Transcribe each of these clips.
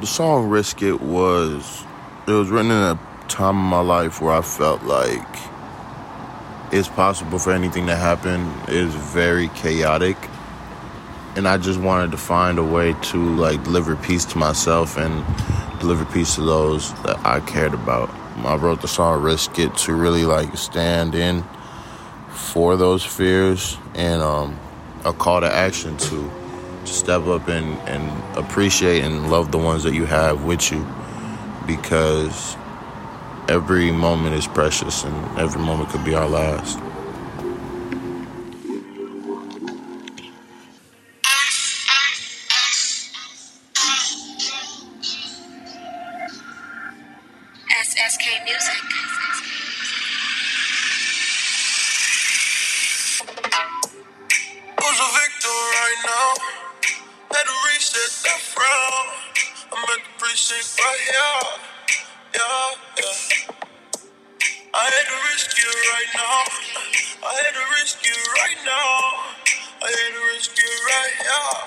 the song Risk It was it was written in a time in my life where I felt like it's possible for anything to happen. It is very chaotic. And I just wanted to find a way to like deliver peace to myself and deliver peace to those that I cared about. I wrote the song Risk It to really like stand in for those fears and um, a call to action to, to step up and, and appreciate and love the ones that you have with you because every moment is precious and every moment could be our last. SSK Music. Reset that frown. I'm at the precinct right here. Yeah, yeah. I had to risk you right now. I had to risk you right now. I had to risk you right here.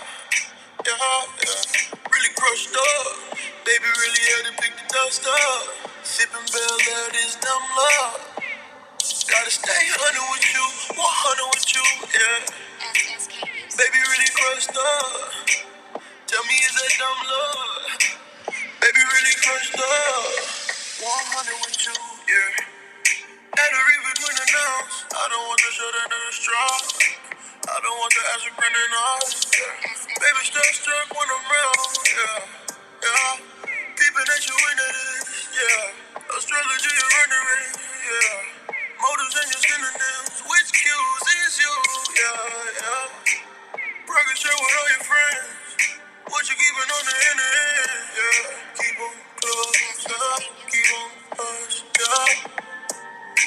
Yeah, yeah. Really crushed up. Baby really had to pick the dust up. Sipping Bell Air, this dumb love. Gotta stay hundred with you, one hundred with you, yeah. Baby really crushed up. Is that dumb love? Baby really crushed up. 100 with you, yeah. To read between the nouns. I don't want the short end of the straw. I don't want the ass grinning off. Yeah. Baby still struck when I'm around, yeah. Yeah. Peeping at you into this, yeah. Astrology is rendering, yeah. Motives and your synonyms. Which cues is you, yeah, yeah. Progress share with all your friends. What you keeping on the internet? Yeah, keep on close, yeah. Keep on hush, yeah.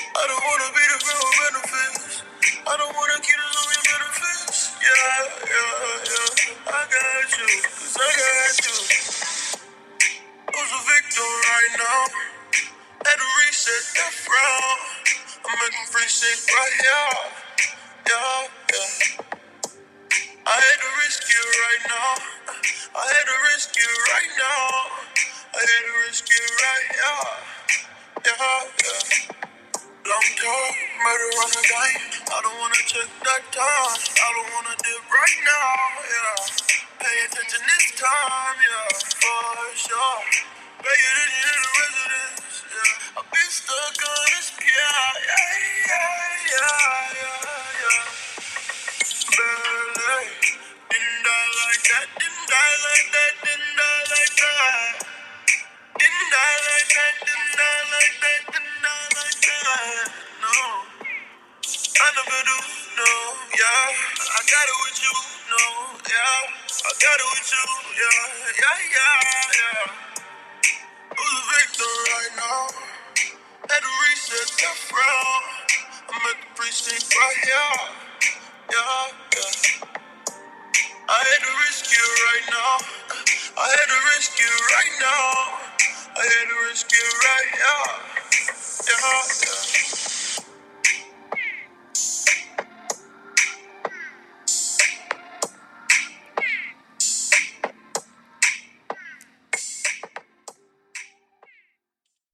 I don't wanna be the with benefits. I don't wanna keep the on your benefits. Yeah, yeah, yeah. I got you, cause I got you. Who's a victim right now? Had to reset that frown. I'm at the precinct right here. I had to risk you right now. I had to risk you right here. Yeah, yeah. Long term, murder on the game. I don't wanna check that time. I don't wanna dip right now. Yeah. Pay attention this time. Yeah, for sure. Attention to the residents. Yeah. I've been stuck on this. Yeah, yeah, yeah, I had to risk you right now. I had to risk you right here. Yeah, yeah.